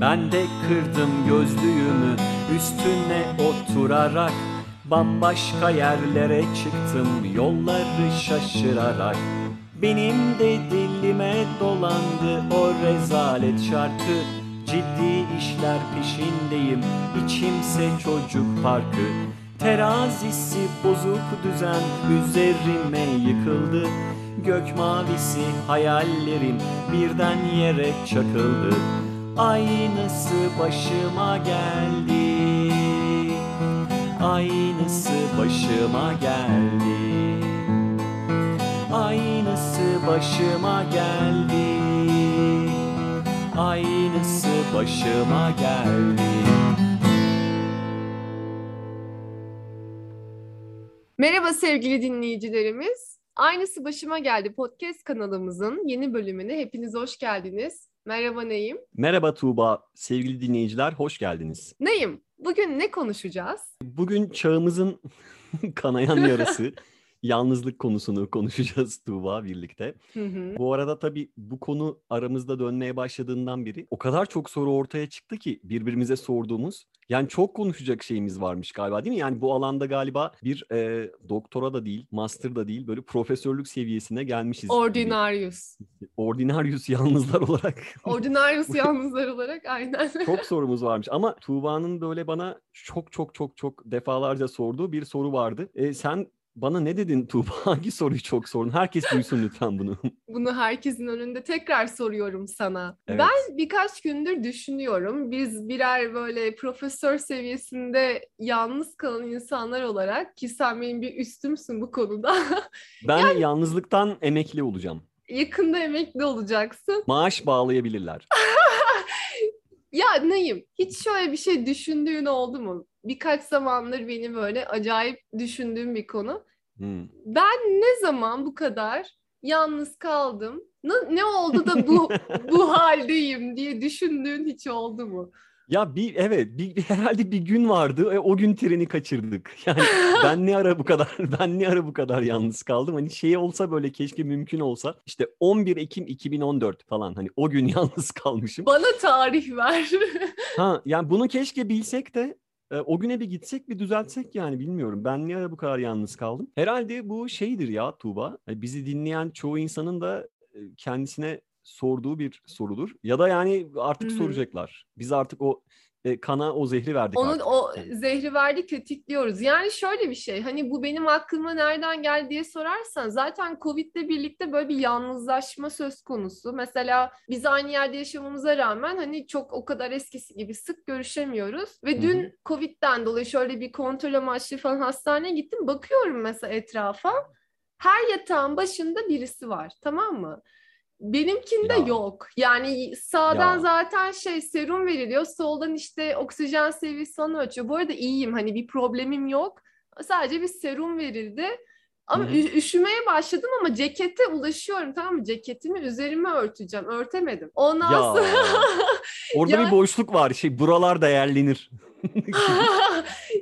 Ben de kırdım gözlüğümü üstüne oturarak Bambaşka yerlere çıktım yolları şaşırarak. Benim de dilime dolandı o rezalet şarkı Ciddi işler peşindeyim içimse çocuk parkı. Terazisi bozuk düzen üzerime yıkıldı Gök mavisi hayallerim birden yere çakıldı Aynısı başıma geldi Aynısı başıma geldi Aynısı başıma geldi Aynısı başıma geldi Merhaba sevgili dinleyicilerimiz. Aynısı başıma geldi podcast kanalımızın yeni bölümüne hepiniz hoş geldiniz. Merhaba Neyim. Merhaba Tuğba, sevgili dinleyiciler hoş geldiniz. Neyim, bugün ne konuşacağız? Bugün çağımızın kanayan yarası, yalnızlık konusunu konuşacağız Tuğba birlikte. Hı hı. Bu arada tabii bu konu aramızda dönmeye başladığından beri o kadar çok soru ortaya çıktı ki birbirimize sorduğumuz. Yani çok konuşacak şeyimiz varmış galiba değil mi? Yani bu alanda galiba bir e, doktora da değil, master da değil böyle profesörlük seviyesine gelmişiz. gibi. Ordinarius. Ordinarius yalnızlar olarak. Ordinarius yalnızlar olarak aynen. çok sorumuz varmış ama Tuğba'nın böyle bana çok çok çok çok defalarca sorduğu bir soru vardı. E, sen bana ne dedin Tuğba? Hangi soruyu çok sordun? Herkes duysun lütfen bunu. Bunu herkesin önünde tekrar soruyorum sana. Evet. Ben birkaç gündür düşünüyorum. Biz birer böyle profesör seviyesinde yalnız kalan insanlar olarak ki sen benim bir üstümsün bu konuda. Ben yalnızlıktan emekli olacağım. Yakında emekli olacaksın. Maaş bağlayabilirler. Ya neyim? Hiç şöyle bir şey düşündüğün oldu mu? Birkaç zamandır beni böyle acayip düşündüğüm bir konu. Hmm. Ben ne zaman bu kadar yalnız kaldım? Ne, ne oldu da bu bu haldeyim diye düşündüğün hiç oldu mu? Ya bir evet bir, herhalde bir gün vardı. E, o gün treni kaçırdık. Yani ben ne ara bu kadar ben ne ara bu kadar yalnız kaldım? Hani şey olsa böyle keşke mümkün olsa işte 11 Ekim 2014 falan hani o gün yalnız kalmışım. Bana tarih ver. Ha yani bunu keşke bilsek de e, o güne bir gitsek bir düzeltsek yani bilmiyorum. Ben ara bu kadar yalnız kaldım? Herhalde bu şeydir ya Tuğba. E, Bizi dinleyen çoğu insanın da e, kendisine sorduğu bir sorudur. Ya da yani artık Hı hı. soracaklar. Biz artık o e, kana o zehri verdik Onun artık. o Yani. zehri verdik tetikliyoruz. Yani şöyle bir şey hani bu benim aklıma nereden geldi diye sorarsan zaten Covid'le birlikte böyle bir yalnızlaşma söz konusu. Mesela biz aynı yerde yaşamamıza rağmen hani çok o kadar eskisi gibi sık görüşemiyoruz. Ve dün Covid'den dolayı şöyle bir kontrol amaçlı falan hastaneye gittim. Bakıyorum mesela etrafa. Her yatağın başında birisi var tamam mı? Benimkinde Ya. yok. Yani sağdan Ya. zaten şey serum veriliyor. Soldan işte oksijen seviyesi falan ölçüyor. Bu arada iyiyim. Hani bir problemim yok. Sadece bir serum verildi. Ama Hı hı. ü- üşümeye başladım ama cekete ulaşıyorum tamam mı? Ceketimi üzerime örteceğim. Örtemedim. Ondan Ya. sonra Orada Yani- bir boşluk var. Şey buralar değerlenir.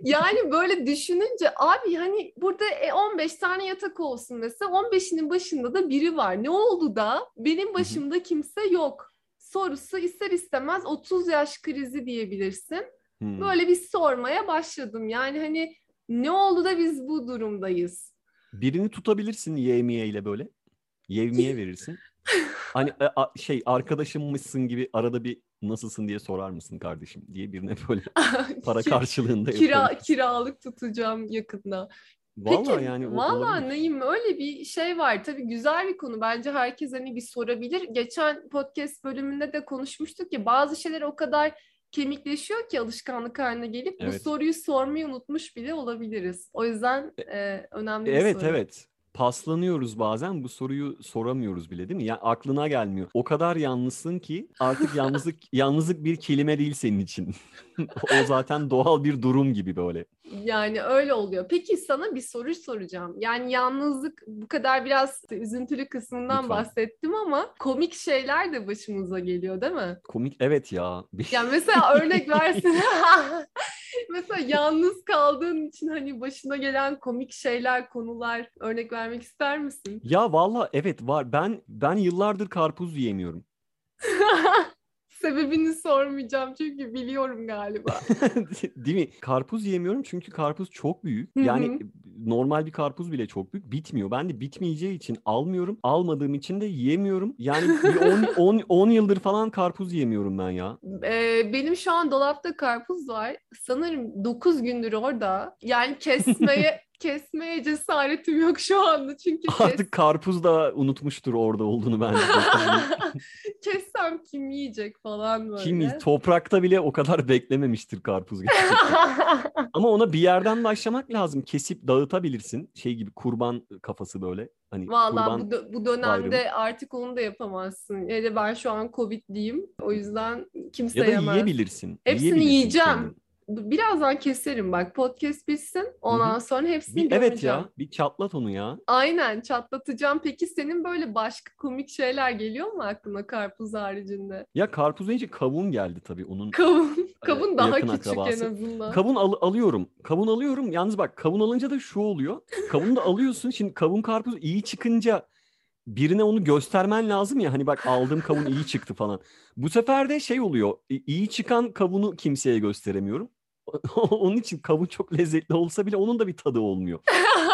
yani böyle düşününce abi hani burada e, 15 tane yatak olsun mesela 15'inin başında da biri var. Ne oldu da benim başımda kimse yok. Sorusu ister istemez 30 yaş krizi diyebilirsin. Hmm. Böyle bir sormaya başladım. Yani hani ne oldu da biz bu durumdayız? Birini tutabilirsin yevmiye ile böyle. Yevmiye verirsin. Hani e, şey arkadaşımmışsın gibi arada bir nasılsın diye sorar mısın kardeşim diye birine böyle para karşılığında Kira, kiralık tutacağım yakında. Vallahi Peki, yani Valla. Naim öyle bir şey var. Tabii güzel bir konu. Bence herkes hani bir sorabilir. Geçen podcast bölümünde de konuşmuştuk ya bazı şeyler o kadar kemikleşiyor ki alışkanlık haline gelip bu Evet. soruyu sormayı unutmuş bile olabiliriz. O yüzden e, önemli bir Evet soru. evet. Paslanıyoruz bazen bu soruyu soramıyoruz bile değil mi? Yani aklına gelmiyor. O kadar yalnızsın ki artık yalnızlık yalnızlık bir kelime değil senin için. o zaten doğal bir durum gibi böyle. Yani öyle oluyor. Peki sana bir soru soracağım. Yani yalnızlık bu kadar biraz üzüntülü kısmından Lütfen. bahsettim ama komik şeyler de başımıza geliyor değil mi? Komik evet ya. Yani mesela örnek versin. Mesela yalnız kaldığın için hani başına gelen komik şeyler, konular örnek vermek ister misin? ya valla evet var. Ben ben yıllardır karpuz yiyemiyorum. Sebebini sormayacağım çünkü biliyorum galiba. Değil mi? Karpuz yiyemiyorum çünkü karpuz çok büyük. Hı. Normal bir karpuz bile çok büyük. Bitmiyor. Ben de bitmeyeceği için almıyorum. Almadığım için de yiyemiyorum. Yani bir 10 10 10 yıldır falan karpuz yiyemiyorum ben ya. Ee, benim şu an dolapta karpuz var. Sanırım 9 gündür orada. Yani kesmeye kesmeye cesaretim yok şu anda çünkü kes- Artık karpuz da unutmuştur orada olduğunu bence. kessem kim yiyecek falan böyle. Kim toprakta bile o kadar beklememiştir karpuz. Ama ona bir yerden başlamak lazım. Kesip dağıtabilirsin. Şey gibi kurban kafası böyle. Hani Vallahi bu, bu dönemde bayramı. artık onu da yapamazsın. Hele ben şu an Covid'liyim. O yüzden kimse ya da yemez. yiyebilirsin. Hepsini Yiyebilirsin yiyeceğim. kendin. Birazdan keserim bak. Podcast bitsin. Ondan sonra hepsini Bir, evet gömeceğim. ya. Bir çatlat onu ya. Aynen çatlatacağım. Peki senin böyle başka komik şeyler geliyor mu aklına karpuz haricinde? Ya karpuz deyince kavun geldi tabii onun. Kavun. Kavun daha yakın küçük akrabası. en azından. Kavun al- alıyorum. Kavun alıyorum. Yalnız bak kavun alınca da şu oluyor. Kavunu da alıyorsun. Şimdi kavun karpuz iyi çıkınca birine onu göstermen lazım ya. Hani bak aldığım kavun iyi çıktı falan. Bu sefer de şey oluyor. iyi çıkan kavunu kimseye gösteremiyorum. Onun için kavun çok lezzetli olsa bile onun da bir tadı olmuyor.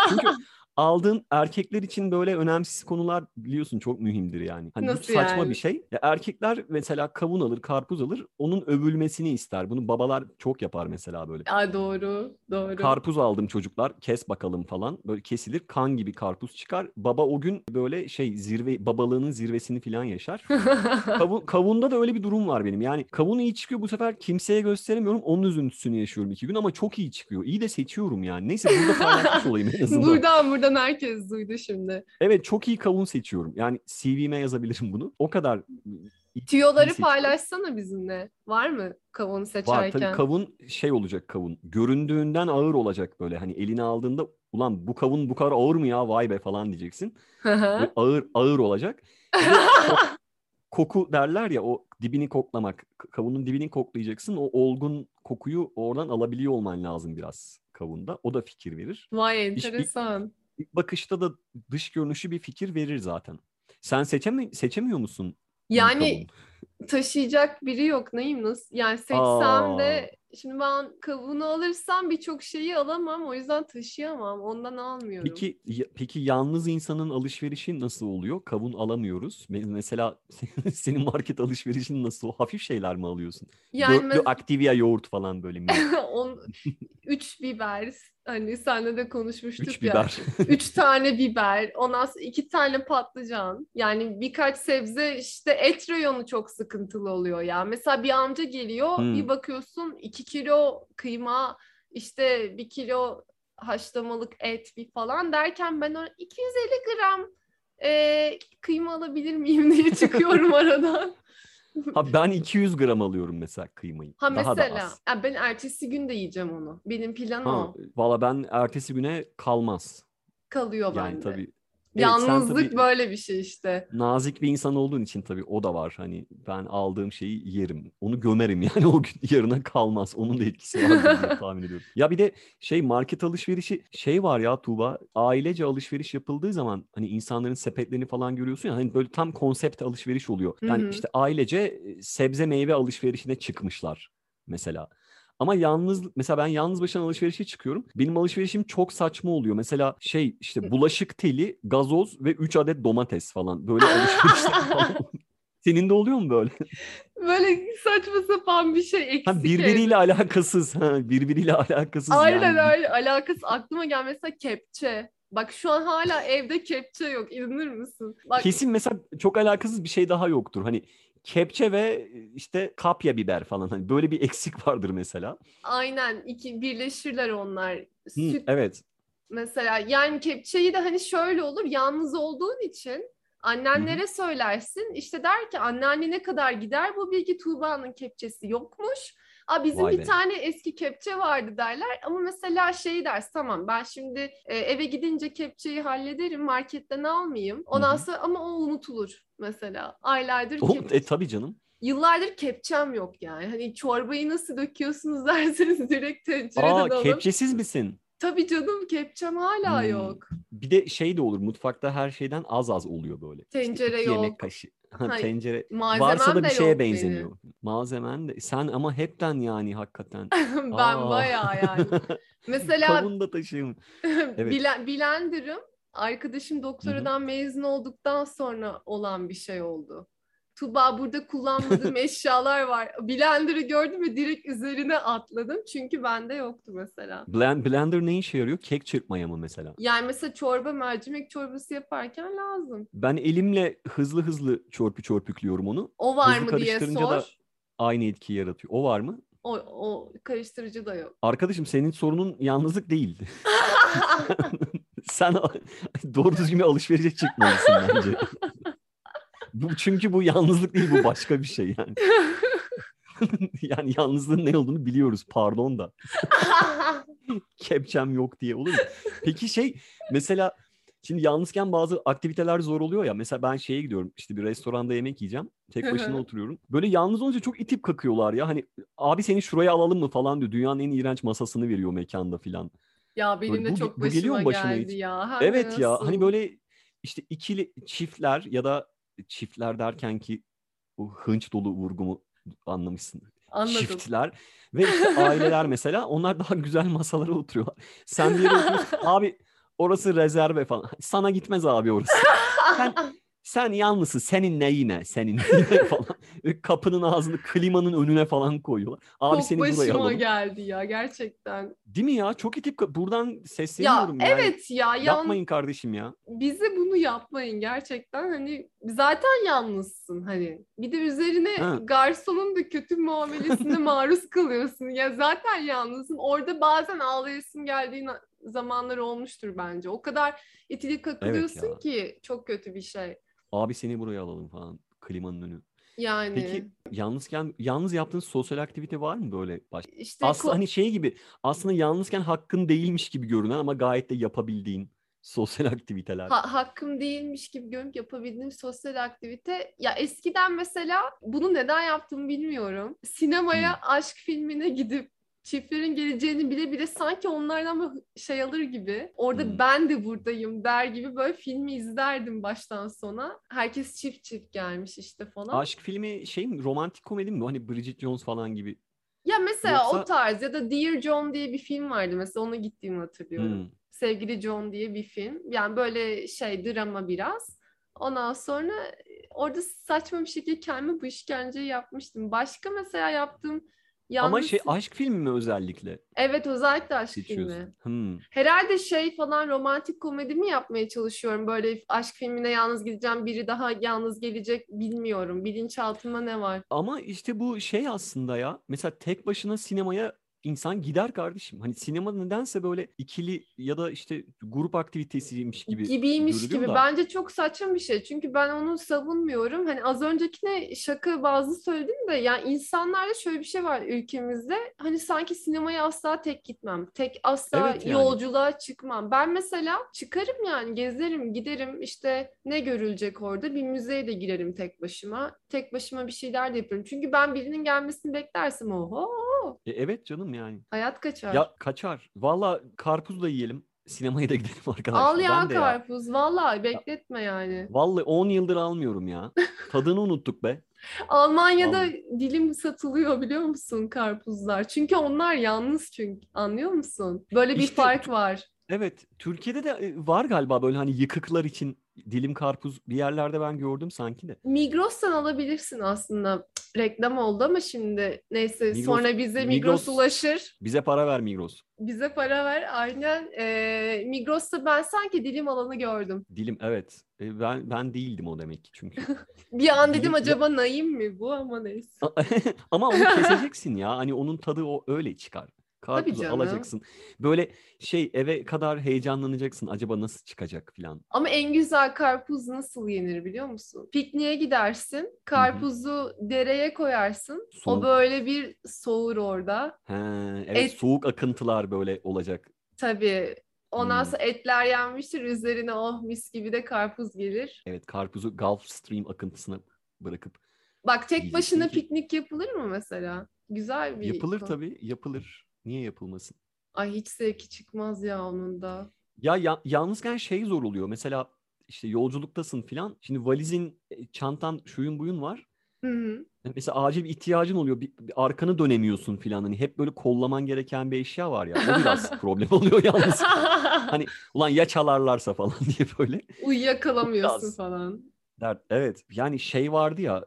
Çünkü aldığın erkekler için böyle önemsiz konular biliyorsun çok mühimdir yani. Hani Nasıl saçma yani? bir şey. Ya erkekler mesela kavun alır, karpuz alır. Onun övülmesini ister. Bunu babalar çok yapar mesela böyle. Aa, doğru. Doğru. Karpuz aldım çocuklar kes bakalım falan. Böyle kesilir kan gibi karpuz çıkar. Baba o gün böyle şey zirve babalığının zirvesini falan yaşar. Kavun, kavunda da öyle bir durum var benim. Yani kavun iyi çıkıyor bu sefer kimseye gösteremiyorum. Onun üzüntüsünü yaşıyorum iki gün ama çok iyi çıkıyor. İyi de seçiyorum yani. Neyse burada paylaşmış olayım en azından. buradan buradan herkes duydu şimdi. Evet çok iyi kavun seçiyorum. Yani CV'me yazabilirim bunu. O kadar Tüyoları paylaşsana bizimle. Var mı kavun Var seçerken? tabii kavun şey olacak kavun. Göründüğünden ağır olacak böyle. Hani eline aldığında ulan bu kavun bu kadar ağır mı ya vay be falan diyeceksin. Ağır ağır olacak. Koku derler ya o dibini koklamak. Kavunun dibini koklayacaksın. O olgun kokuyu oradan alabiliyor olman lazım biraz kavunda. O da fikir verir. Vay İş- enteresan. İlk bakışta da dış görünüşü bir fikir verir zaten. Sen seçeme seçemiyor musun? Yani taşıyacak biri yok neyim nasıl? Yani seçsem Aa. de şimdi ben kavunu alırsam birçok şeyi alamam. O yüzden taşıyamam. Ondan almıyorum. Peki peki yalnız insanın alışverişi nasıl oluyor? Kavun alamıyoruz. Me- Mesela senin market alışverişin nasıl? Hafif şeyler mi alıyorsun? yani Dörtlü mes- Activia yoğurt falan böyle mi? on, üç biber hani senle de konuşmuştuk Üç ya. biber. Üç tane biber, ondan sonra iki tane patlıcan. Yani birkaç sebze işte et reyonu çok sıkıntılı oluyor ya. Mesela bir amca geliyor Hmm. bir bakıyorsun iki kilo kıyma işte bir kilo haşlamalık et bir falan derken ben ona 250 gram e, kıyma alabilir miyim diye çıkıyorum aradan. Ha ben 200 gram alıyorum mesela kıymayı. Ha Daha da mesela az. ya ben ertesi gün de yiyeceğim onu. Benim planım Ha, o. valla ben ertesi güne kalmaz. Kalıyor Yani bende. tabii. Evet, Yalnızlık tabii böyle bir şey işte. nazik bir insan olduğun için tabii o da var. Hani ben aldığım şeyi yerim. Onu gömerim yani o gün yarına kalmaz. Onun da etkisi var diye tahmin ediyorum. Ya bir de şey market alışverişi şey var ya Tuğba. Ailece alışveriş yapıldığı zaman hani insanların sepetlerini falan görüyorsun ya hani böyle tam konsept alışveriş oluyor. Yani Hı hı. işte ailece e, sebze meyve alışverişine çıkmışlar mesela. Ama yalnız mesela ben yalnız başına alışverişe çıkıyorum. Benim alışverişim çok saçma oluyor. Mesela şey işte bulaşık teli, gazoz ve 3 adet domates falan. Böyle alışverişler falan. Senin de oluyor mu böyle? Böyle saçma sapan bir şey eksik. Ha, birbiriyle alakasız. Ha, birbiriyle alakasız Aynen yani. öyle. Alakası aklıma gel mesela kepçe. Bak şu an hala evde kepçe yok. İnanır mısın? Bak Kesin mesela çok alakasız bir şey daha yoktur. Hani kepçe ve işte kapya biber falan. Hani böyle bir eksik vardır mesela. aynen iki birleşirler onlar. Hı, Süt evet. Mesela yani kepçeyi de hani şöyle olur yalnız olduğun için annenlere söylersin işte der ki anneannene kadar gider bu bilgi Tuğba'nın kepçesi yokmuş. Aa, bizim Vay bir be. tane eski kepçe vardı derler ama mesela şey ders tamam ben şimdi e, eve gidince kepçeyi hallederim marketten almayayım. Ondan hı. sonra ama o unutulur mesela aylardır Oğlum, kepçe. e tabii canım. Yıllardır kepçem yok yani. Hani çorbayı nasıl döküyorsunuz derseniz direkt tencereden Aa alın. kepçesiz misin? Tabii canım kepçem hala Hmm. yok. Bir de şey de olur mutfakta her şeyden az az oluyor böyle. İşte Tencere iki yok. Yemek kaşığı. Hayır, tencere. Malzemem Varsa da bir şeye yok benzemiyor. Malzemen de. Sen ama hepten yani hakikaten. benim. ben Aa. bayağı yani. Mesela Kavun da taşıyım. Evet. Blen- blenderım arkadaşım doktoradan mezun olduktan sonra olan bir şey oldu. Tuba burada kullanmadığım eşyalar var. Blender'ı gördüm ve direkt üzerine atladım. Çünkü bende yoktu mesela. Blend, blender ne işe yarıyor? Kek çırpmaya mı mesela? Yani mesela çorba, mercimek çorbası yaparken lazım. Ben elimle hızlı hızlı çörpü çörpüklüyorum onu. O var Hızlı mı diye sor. da Aynı etkiyi yaratıyor. O var mı? O, o karıştırıcı da yok. Arkadaşım senin sorunun yalnızlık değil. Sen doğru düzgün bir alışverişe çıkmalısın bence. bu çünkü bu yalnızlık değil bu başka bir şey yani. yani yalnızlığın ne olduğunu biliyoruz pardon da. Kepçem yok diye olur mu? Peki şey mesela şimdi yalnızken bazı aktiviteler zor oluyor ya. Mesela ben şeye gidiyorum işte bir restoranda yemek yiyeceğim. Tek başına oturuyorum. Böyle yalnız olunca çok itip kakıyorlar ya. Hani abi seni şuraya alalım mı falan diyor. Dünyanın en iğrenç masasını veriyor mekanda filan. ya benim de bu- çok bu başıma mu başına geldi hiç? ya. Hem Evet ya hani nasıl? böyle işte ikili çiftler ya da çiftler derken ki bu hınç dolu vurgumu anlamışsın. Anladım. Çiftler ve işte aileler mesela onlar daha güzel masalara oturuyorlar. Sen oturuyorsun abi orası rezerve falan. Sana gitmez abi orası. Sen, sen yalnızsın senin neyine senin neyine falan. Kapının ağzını klimanın önüne falan koyuyorlar. Abi çok seni buraya alalım. geldi ya gerçekten. Değil mi ya? Çok itip buradan Ya sesleniyorum yani. evet ya yan, Yapmayın kardeşim ya. bize bunu yapmayın gerçekten hani zaten yalnızsın hani bir de üzerine Ha. garsonun da kötü muamelesine maruz kalıyorsun ya zaten yalnızsın orada bazen ağlayasın geldiğin zamanlar olmuştur bence o kadar itilip kakılıyorsun ya. ki çok kötü bir şey Abi seni buraya alalım falan. Klimanın önü. yani Peki yalnızken yalnız yaptığın sosyal aktivite var mı böyle? Baş... işte Aslında ko- hani şey gibi aslında yalnızken hakkın değilmiş gibi görünen ama gayet de yapabildiğin sosyal aktiviteler. Ha- hakkım değilmiş gibi görüp yapabildiğim sosyal aktivite. Ya eskiden mesela bunu neden yaptığımı bilmiyorum. Sinemaya Hmm. aşk filmine gidip çiftlerin geleceğini bile bile sanki onlardan şey alır gibi. Orada Hmm. ben de buradayım der gibi böyle filmi izlerdim baştan sona. Herkes çift çift gelmiş işte falan. Aşk filmi şey mi romantik komedi mi? Hani Bridget Jones falan gibi. Ya mesela o Yoksa- tarz ya da Dear John diye bir film vardı mesela ona gittiğimi hatırlıyorum. Hmm. Sevgili John diye bir film. Yani böyle şey drama biraz. Ondan sonra orada saçma bir şekilde kendime bu işkenceyi yapmıştım. Başka mesela yaptığım yalnız... Ama şey aşk filmi mi özellikle Evet özellikle aşk seçiyorsun? filmi. Hmm. Herhalde şey falan romantik komedi mi yapmaya çalışıyorum? Böyle aşk filmine yalnız gideceğim, biri daha yalnız gelecek bilmiyorum. Bilinçaltımda ne var? Ama işte bu şey aslında ya. Mesela tek başına sinemaya insan gider kardeşim. Hani sinema nedense böyle ikili ya da işte grup aktivitesiymiş gibi gibiymiş gibi. da. Bence çok saçma bir şey. Çünkü ben onu savunmuyorum. Hani az öncekine şaka bazı söyledim de yani insanlarda şöyle bir şey var ülkemizde. Hani sanki sinemaya asla tek gitmem. Tek asla Evet yani. yolculuğa çıkmam. Ben mesela çıkarım yani gezerim, giderim. İşte ne görülecek orada? Bir müzeye de girerim tek başıma. Tek başıma bir şeyler de yaparım. Çünkü ben birinin gelmesini beklersem oho E, evet canım yani. hayat kaçar. Ya kaçar. Valla karpuz da yiyelim. Sinemaya da gidelim arkadaşlar. Al ya Ben de ya. karpuz. Vallahi bekletme yani. Vallahi 10 yıldır almıyorum ya. Tadını unuttuk be. Almanya'da Vallahi. dilim satılıyor biliyor musun karpuzlar? Çünkü onlar yalnız çünkü. Anlıyor musun? Böyle bir İşte- fark var. Evet, Türkiye'de de e, var galiba böyle hani yıkıklar için dilim karpuz bir yerlerde ben gördüm sanki de. Migros'tan alabilirsin aslında. Reklam oldu ama şimdi neyse Migros- sonra bize Migros, Migros- ulaşır. Bize para ver Migros. Bize para ver. Aynen. Ee, Migros'ta ben sanki dilim alanı gördüm. Dilim evet. E, Ben ben değildim o demek ki çünkü. Bir an dedim Dilim- acaba Naim mi bu ama neyse. Ama onu keseceksin ya. Hani onun tadı o öyle çıkar. Karpuzu alacaksın. Böyle şey eve kadar heyecanlanacaksın. Acaba nasıl çıkacak filan. Ama en güzel karpuz nasıl yenir biliyor musun? Pikniğe gidersin, karpuzu dereye koyarsın. O Soğuk. böyle bir soğur orada. He, evet Et- soğuk akıntılar böyle olacak. Tabii. Ondan Hmm. sonra etler yenmiştir. Üzerine oh mis gibi de karpuz gelir. Evet karpuzu Gulf Stream akıntısına bırakıp Bak tek başına piknik yapılır mı mesela? Güzel bir yapılır konu. tabii yapılır. Niye yapılmasın? Ay hiç zevki çıkmaz ya onun da. Ya, ya yalnızken şey zor oluyor. Mesela işte yolculuktasın filan. Şimdi valizin, e, çantan, şuyun buyun var. Hı hı. Mesela acil bir ihtiyacın oluyor. Bir, bir arkanı dönemiyorsun filan. Hani hep böyle kollaman gereken bir eşya var ya. O biraz problem oluyor yalnız. Hani ulan ya çalarlarsa falan diye böyle. Uyuyakalamıyorsun Biraz. falan. Dert. Evet. Yani şey vardı ya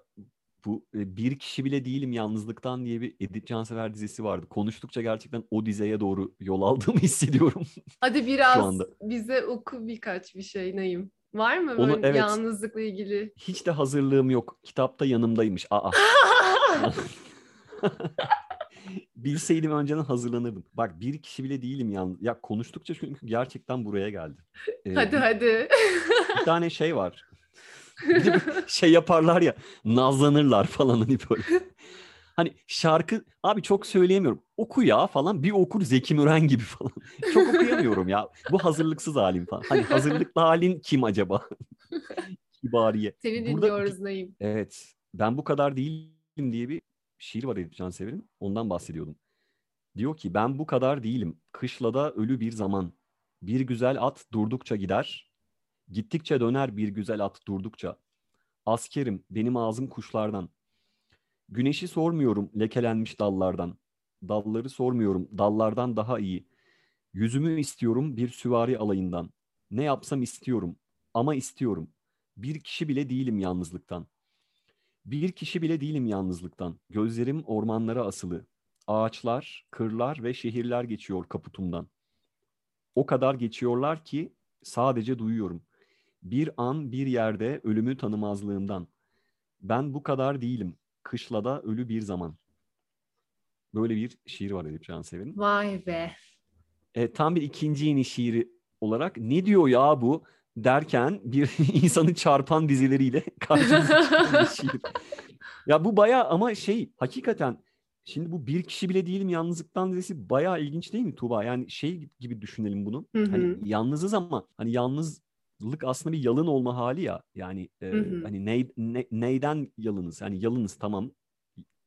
bu bir kişi bile değilim yalnızlıktan diye bir Edip Cansever dizisi vardı. Konuştukça gerçekten o dizeye doğru yol aldığımı hissediyorum. Hadi biraz anda. bize oku birkaç bir şey Neyim. Var mı Onu- böyle evet. yalnızlıkla ilgili? Hiç de hazırlığım yok. Kitapta yanımdaymış. Aa. Bilseydim önceden hazırlanırdım. Bak bir kişi bile değilim yalnız. Ya konuştukça çünkü gerçekten buraya geldi. Ee, hadi bir- hadi. bir tane şey var. Şey yaparlar ya nazlanırlar falan hani böyle. Hani şarkı abi çok söyleyemiyorum. Oku ya falan bir okur Zeki Müren gibi falan. Çok okuyamıyorum ya. Bu hazırlıksız halim falan. Hani hazırlıklı halin kim acaba? Kibariye. Seni Burada- dinliyoruz Neyim. Evet. Ben bu kadar değilim diye bir şiir var Edip Cansever'in. Ondan bahsediyordum. Diyor ki ben bu kadar değilim. Kışlada ölü bir zaman. Bir güzel at durdukça gider. Gittikçe döner bir güzel at durdukça. Askerim benim ağzım kuşlardan. Güneşi sormuyorum lekelenmiş dallardan. Dalları sormuyorum dallardan daha iyi. Yüzümü istiyorum bir süvari alayından. Ne yapsam istiyorum ama istiyorum. Bir kişi bile değilim yalnızlıktan. Bir kişi bile değilim yalnızlıktan. Gözlerim ormanlara asılı. Ağaçlar, kırlar ve şehirler geçiyor kaputumdan. O kadar geçiyorlar ki sadece duyuyorum. Bir an bir yerde ölümü tanımazlığımdan. Ben bu kadar değilim. Kışlada ölü bir zaman. Böyle bir şiir var Edip Cansever'in. Vay be. E, tam bir ikinci yeni şiiri olarak ne diyor ya bu derken bir insanı çarpan dizileriyle karşımıza şiir. Ya bu baya ama şey hakikaten şimdi bu bir kişi bile değilim yalnızlıktan dizisi baya ilginç değil mi Tuğba? Yani şey gibi düşünelim bunu. Hı hı. Hani yalnızız ama hani yalnızlık aslında bir yalın olma hali ya. Yani e, Hı hı. hani ney, ne- neyden yalınız? Yani yalınız tamam.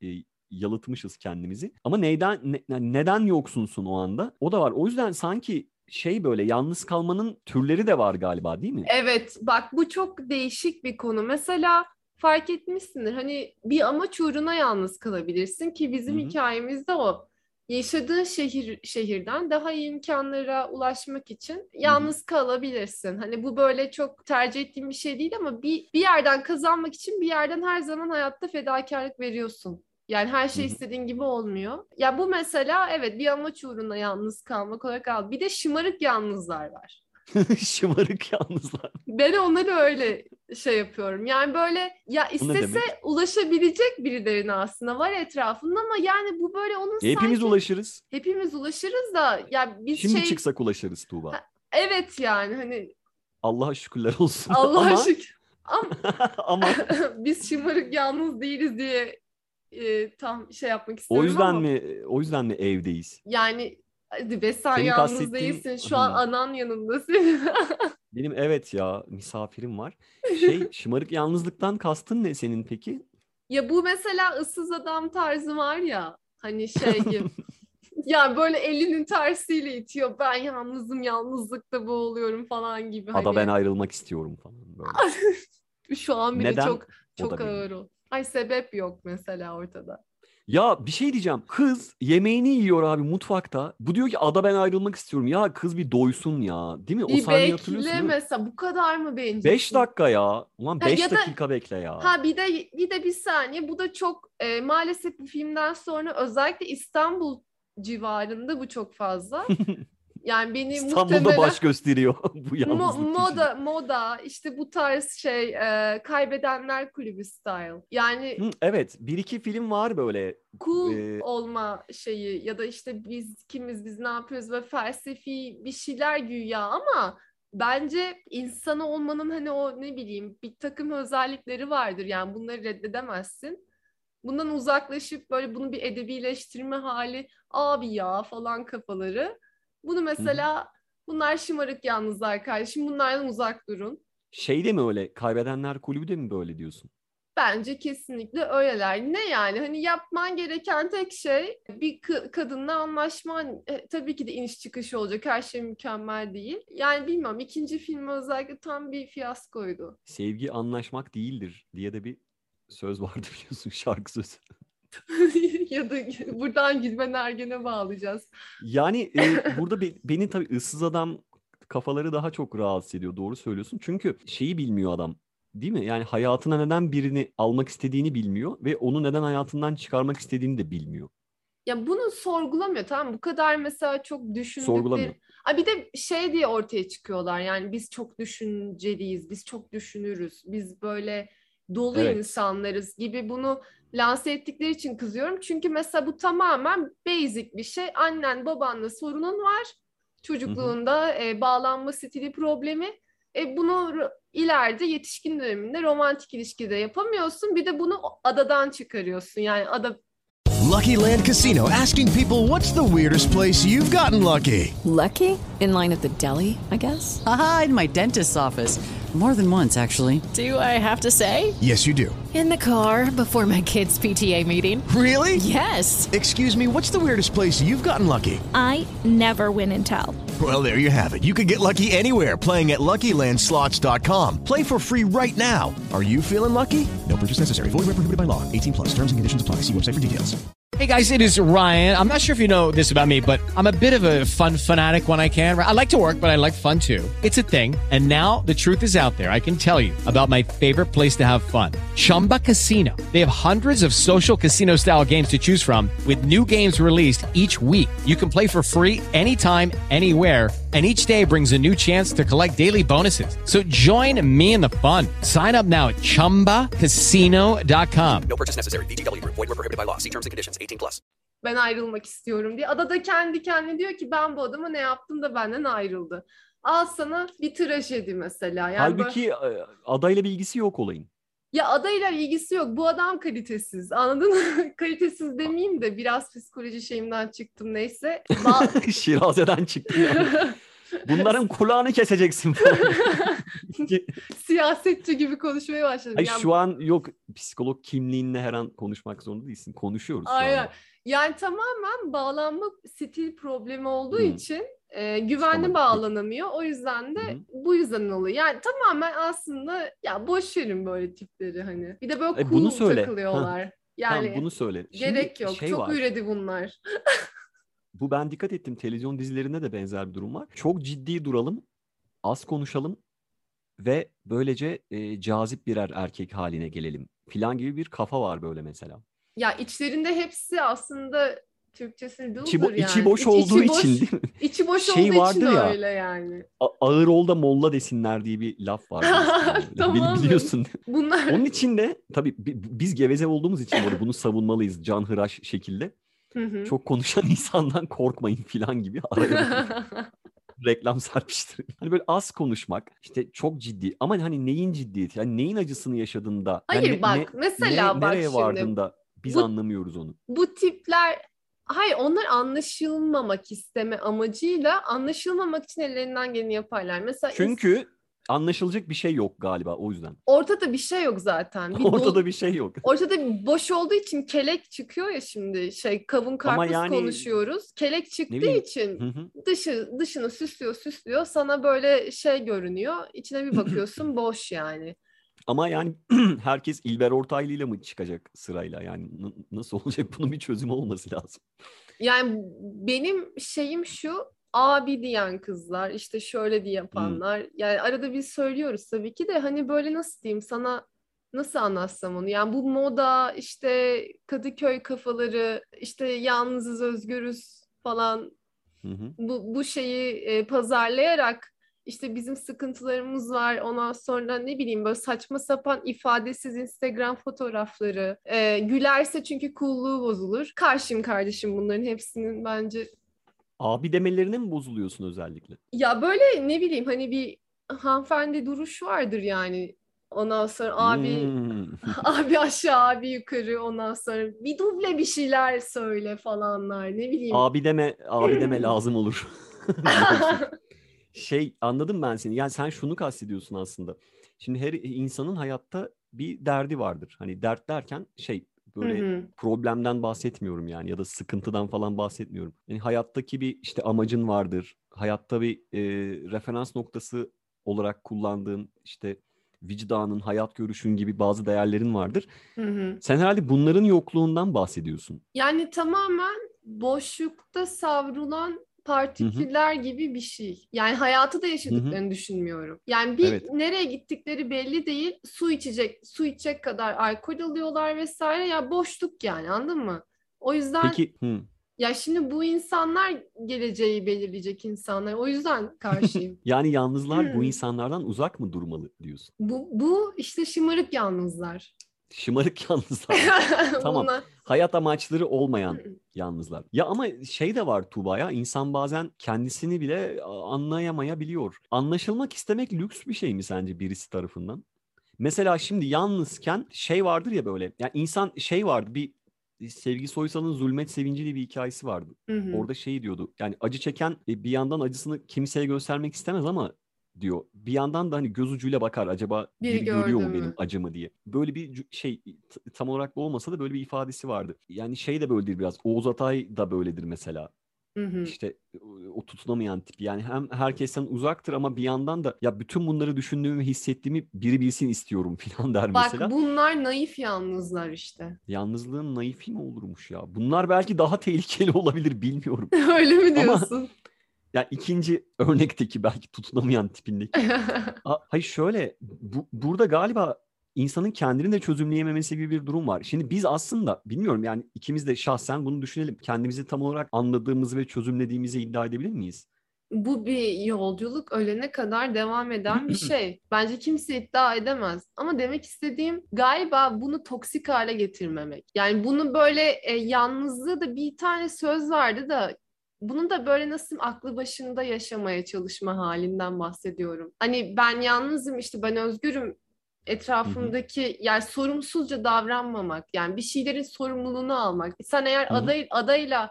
E, yalıtmışız kendimizi. Ama neyden ne- neden yoksunsun o anda? O da var. O yüzden sanki şey böyle yalnız kalmanın türleri de var galiba değil mi? Evet bak bu çok değişik bir konu. Mesela fark etmişsindir hani bir amaç uğruna yalnız kalabilirsin ki bizim Hı hı. hikayemizde o. Yaşadığın şehir şehirden daha iyi imkanlara ulaşmak için yalnız kalabilirsin. Hani bu böyle çok tercih ettiğim bir şey değil ama bir bir yerden kazanmak için bir yerden her zaman hayatta fedakarlık veriyorsun. Yani her şey istediğin gibi olmuyor. Ya bu mesela evet bir amaç uğruna yalnız kalmak olarak al. Bir de şımarık yalnızlar var. Şımarık yalnızlar. Ben onları öyle şey yapıyorum. Yani böyle ya istese ulaşabilecek birilerine aslında var etrafında ama yani bu böyle onun E, hepimiz sanki ulaşırız. hepimiz ulaşırız da ya biz Şimdi şey çıksak ulaşırız Tuğba. Ha, evet yani hani Allah'a şükürler olsun. Allah'a ama, şükür ama ama biz şımarık yalnız değiliz diye e, tam şey yapmak istiyorum o yüzden ama mi o yüzden mi evdeyiz? yani hadi be sen Senin yalnız kastettiğin- değilsin şu an anan yanında senin. Benim evet ya misafirim var. Şey şımarık yalnızlıktan kastın ne senin peki? Ya bu mesela ıssız adam tarzı var ya hani şey gibi. ya böyle elinin tersiyle itiyor. Ben yalnızım yalnızlıkta boğuluyorum falan gibi. Ada Hani ben ayrılmak istiyorum falan böyle. şu an bile Neden? çok O çok ağır o. Ay sebep yok mesela ortada. Ya bir şey diyeceğim. Kız yemeğini yiyor abi mutfakta. Bu diyor ki ada ben ayrılmak istiyorum. Ya kız bir doysun ya. Değil mi? O Bir sahneyi hatırlıyorsun bekle değil mi? mesela bu kadar mı bencilsin? 5 dakika ya. Ulan Ha, 5 ya da- dakika bekle ya. Ha bir de bir de bir saniye bu da çok e, maalesef bu filmden sonra özellikle İstanbul civarında bu çok fazla. Yani beni İstanbul'da muhtemelen baş gösteriyor bu Mo- yalnızlık moda moda işte bu tarz şey e, kaybedenler kulübü style. Yani Hı, evet bir iki film var böyle. cool Ee, olma şeyi ya da işte biz kimiz biz ne yapıyoruz ve felsefi bir şeyler güya ama bence insan olmanın hani o ne bileyim bir takım özellikleri vardır yani bunları reddedemezsin. Bundan uzaklaşıp böyle bunu bir edebileştirme hali abi ya falan kafaları. Bunu mesela bunlar şımarık yalnızlar kardeşim bunlardan uzak durun. Şey de mi öyle? Kaybedenler kulübü de mi böyle diyorsun? Bence kesinlikle öyleler. Ne yani hani yapman gereken tek şey bir kı- kadınla anlaşman. E, tabii ki de iniş çıkış olacak. Her şey mükemmel değil. Yani bilmem ikinci film özellikle tam bir fiyaskoydu. Sevgi anlaşmak değildir diye de bir söz vardı biliyorsun şarkı sözü. ya da buradan Gülben Ergen'e bağlayacağız. Yani e, burada be- beni tabii ıssız adam kafaları daha çok rahatsız ediyor. Doğru söylüyorsun. Çünkü şeyi bilmiyor adam. Değil mi? Yani hayatına neden birini almak istediğini bilmiyor ve onu neden hayatından çıkarmak istediğini de bilmiyor. Ya bunu sorgulamıyor tamam mı? Bu kadar mesela çok düşündükleri... Sorgulamıyor. Ay bir de şey diye ortaya çıkıyorlar yani biz çok düşünceliyiz, biz çok düşünürüz, biz böyle dolu Evet. insanlarız gibi bunu lanse ettikleri için kızıyorum. Çünkü mesela bu tamamen basic bir şey. Annen babanla sorunun var. Çocukluğunda e, bağlanma stili problemi. E, bunu r- ileride yetişkin döneminde romantik ilişkide yapamıyorsun. Bir de bunu adadan çıkarıyorsun. Yani ada Lucky Land Casino asking people what's the weirdest place you've gotten lucky? Lucky? In line at the deli, I guess? Aha, in my dentist's office. More than once, actually. Do I have to say? Yes, you do. In the car before my kids' PTA meeting. Really? Yes. Excuse me, what's the weirdest place you've gotten lucky? I never win and tell. Well, there you have it. You can get lucky anywhere playing at LuckyLandSlots.com. Play for free right now. Are you feeling lucky? No purchase necessary. Void where prohibited by law. 18 plus. Terms and conditions apply. See website for details. Hey guys, it is Ryan. I'm not sure if you know this about me, but I'm a bit of a fun fanatic when I can. I like to work, but I like fun too. It's a thing. And now the truth is out there. I can tell you about my favorite place to have fun. Chumba Casino. They have hundreds of social casino style games to choose from with new games released each week. You can play for free anytime, anywhere. And each day brings a new chance to collect daily bonuses. So join me in the fun. Sign up now at chumbacasino.com. No purchase necessary. VGW Group. Void were prohibited by law. See terms and conditions. 18 plus. ben ayrılmak istiyorum diye. Ada da kendi kendine diyor ki ben bu adama ne yaptım da benden ayrıldı. Al sana bir trajedi mesela. Yani böyle- Halbuki e, adayla bilgisi yok olayın. ya adayla ilgisi yok. Bu adam kalitesiz. Anladın mı? kalitesiz demeyeyim de biraz psikoloji şeyimden çıktım neyse. Ba- Şiraze'den çıktı yani. Bunların kulağını keseceksin falan. Siyasetçi gibi konuşmaya başladım. Ay Yani- şu an yok psikolog kimliğinle her an konuşmak zorunda değilsin. Konuşuyoruz şu Aynen. anda. Yani tamamen bağlanma stil problemi olduğu Hmm. için e, güvenli Çıkamadık. bağlanamıyor. O yüzden de Hı hı. bu yüzden oluyor. Yani tamamen aslında ya boş verin böyle tipleri hani. Bir de böyle E, cool bunu söyle. takılıyorlar. Yani Tamam bunu söyle. Şimdi gerek yok. şey Çok var. üredi bunlar. Bu ben dikkat ettim televizyon dizilerinde de benzer bir durum var. Çok ciddi duralım, az konuşalım ve böylece e, cazip birer erkek haline gelelim. Filan gibi bir kafa var böyle mesela. Ya içlerinde hepsi aslında Türkçesini İçi, bo- yani. içi boş İç- olduğu içi boş- için değil mi? İçi boş Şey olduğu için ya, öyle yani. A- ağır ol da molla desinler diye bir laf var. Bil- Tamam. Biliyorsun. Bunlar Onun için de tabii bi- biz geveze olduğumuz için bunu savunmalıyız can hıraş şekilde. Çok konuşan insandan korkmayın filan gibi reklam serpiştirin. Hani böyle az konuşmak, işte çok ciddi ama hani neyin ciddiyeti, yani neyin acısını yaşadığında, Hayır yani bak ne- mesela ne- bak nereye şimdi vardığında biz Bu- anlamıyoruz onu. bu tipler hayır onlar anlaşılmamak isteme amacıyla anlaşılmamak için ellerinden geleni yaparlar. Mesela Çünkü anlaşılacak bir şey yok galiba o yüzden. ortada bir şey yok zaten. Bir Ortada bir şey yok. Ortada boş olduğu için kelek çıkıyor ya şimdi şey kavun karpuz yani- konuşuyoruz. Kelek çıktığı için Hı hı. dışı dışını süslüyor süslüyor sana böyle şey görünüyor. İçine bir bakıyorsun boş yani. Ama yani herkes İlber Ortaylı ile mi çıkacak sırayla? Yani nasıl olacak? Bunun bir çözümü olması lazım. Yani benim şeyim şu abi diyen kızlar işte şöyle diye yapanlar yani arada biz söylüyoruz tabii ki de hani böyle nasıl diyeyim sana nasıl anlatsam onu yani bu moda işte Kadıköy kafaları işte yalnızız özgürüz falan Hı hı. bu, bu şeyi e, pazarlayarak işte bizim sıkıntılarımız var. Ondan sonra ne bileyim böyle saçma sapan ifadesiz Instagram fotoğrafları. E, gülerse çünkü coolluğu bozulur. Karşıyım kardeşim bunların hepsinin bence. Abi demelerine mi bozuluyorsun özellikle? Ya böyle ne bileyim hani bir hanımefendi duruş vardır yani. Ondan sonra abi Hmm. abi aşağı abi yukarı ondan sonra bir duble bir şeyler söyle falanlar ne bileyim. Abi deme, abi deme lazım olur. Şey anladım ben seni. Yani sen şunu kastediyorsun aslında. Şimdi her insanın hayatta bir derdi vardır. Hani dert derken şey böyle Hı hı. problemden bahsetmiyorum yani ya da sıkıntıdan falan bahsetmiyorum. Yani hayattaki bir işte amacın vardır. Hayatta bir e, referans noktası olarak kullandığın işte vicdanın, hayat görüşün gibi bazı değerlerin vardır. Hı hı. Sen herhalde bunların yokluğundan bahsediyorsun. Yani tamamen boşlukta savrulan partiküller gibi bir şey. Yani hayatı da yaşadıklarını düşünmüyorum. Yani bir Evet. nereye gittikleri belli değil. Su içecek, su içecek kadar alkol alıyorlar vesaire. Ya boşluk yani anladın mı? O yüzden Peki, hı. ya şimdi bu insanlar geleceği belirleyecek insanlar. O yüzden karşıyım. Yani yalnızlar bu Hmm. insanlardan uzak mı durmalı diyorsun? bu bu işte şımarık yalnızlar. Şımarık yalnızlar. Tamam. Buna- Hayat amaçları olmayan yalnızlar. Ya ama şey de var Tuğba ya insan bazen kendisini bile anlayamayabiliyor. Anlaşılmak istemek lüks bir şey mi sence birisi tarafından? Mesela şimdi yalnızken şey vardır ya böyle. Yani insan şey vardı bir Sevgi Soysal'ın Zulmet Sevinci diye bir hikayesi vardı. Hı hı. Orada şey diyordu. Yani acı çeken e, bir yandan acısını kimseye göstermek istemez ama diyor. Bir yandan da hani göz ucuyla bakar acaba Biri biri görüyor mu benim acımı diye. Böyle bir şey tam olarak bu olmasa da böyle bir ifadesi vardı. Yani şey de böyledir biraz. Oğuz Atay da böyledir mesela. Hı hı. İşte o- tutunamayan tip. Yani hem herkesten uzaktır ama bir yandan da ya bütün bunları düşündüğümü hissettiğimi biri bilsin istiyorum falan der Bak mesela. bunlar naif yalnızlar işte. Yalnızlığın naifi mi olurmuş ya? Bunlar belki daha tehlikeli olabilir bilmiyorum. Öyle mi Ama- diyorsun? Ya ikinci örnekteki belki tutunamayan tipindeki. A- Hayır şöyle bu, burada galiba insanın kendini de çözümleyememesi gibi bir durum var. Şimdi biz aslında bilmiyorum yani ikimiz de şahsen bunu düşünelim. Kendimizi tam olarak anladığımızı ve çözümlediğimizi iddia edebilir miyiz? Bu bir yolculuk ölene kadar devam eden bir şey. Bence kimse iddia edemez. Ama demek istediğim galiba bunu toksik hale getirmemek. Yani bunu böyle e, yalnızlığı da bir tane söz vardı da bunun da böyle nasıl aklı başında yaşamaya çalışma halinden bahsediyorum. Hani ben yalnızım işte ben özgürüm etrafımdaki yani sorumsuzca davranmamak yani bir şeylerin sorumluluğunu almak. Sen eğer Hı hı. aday adayla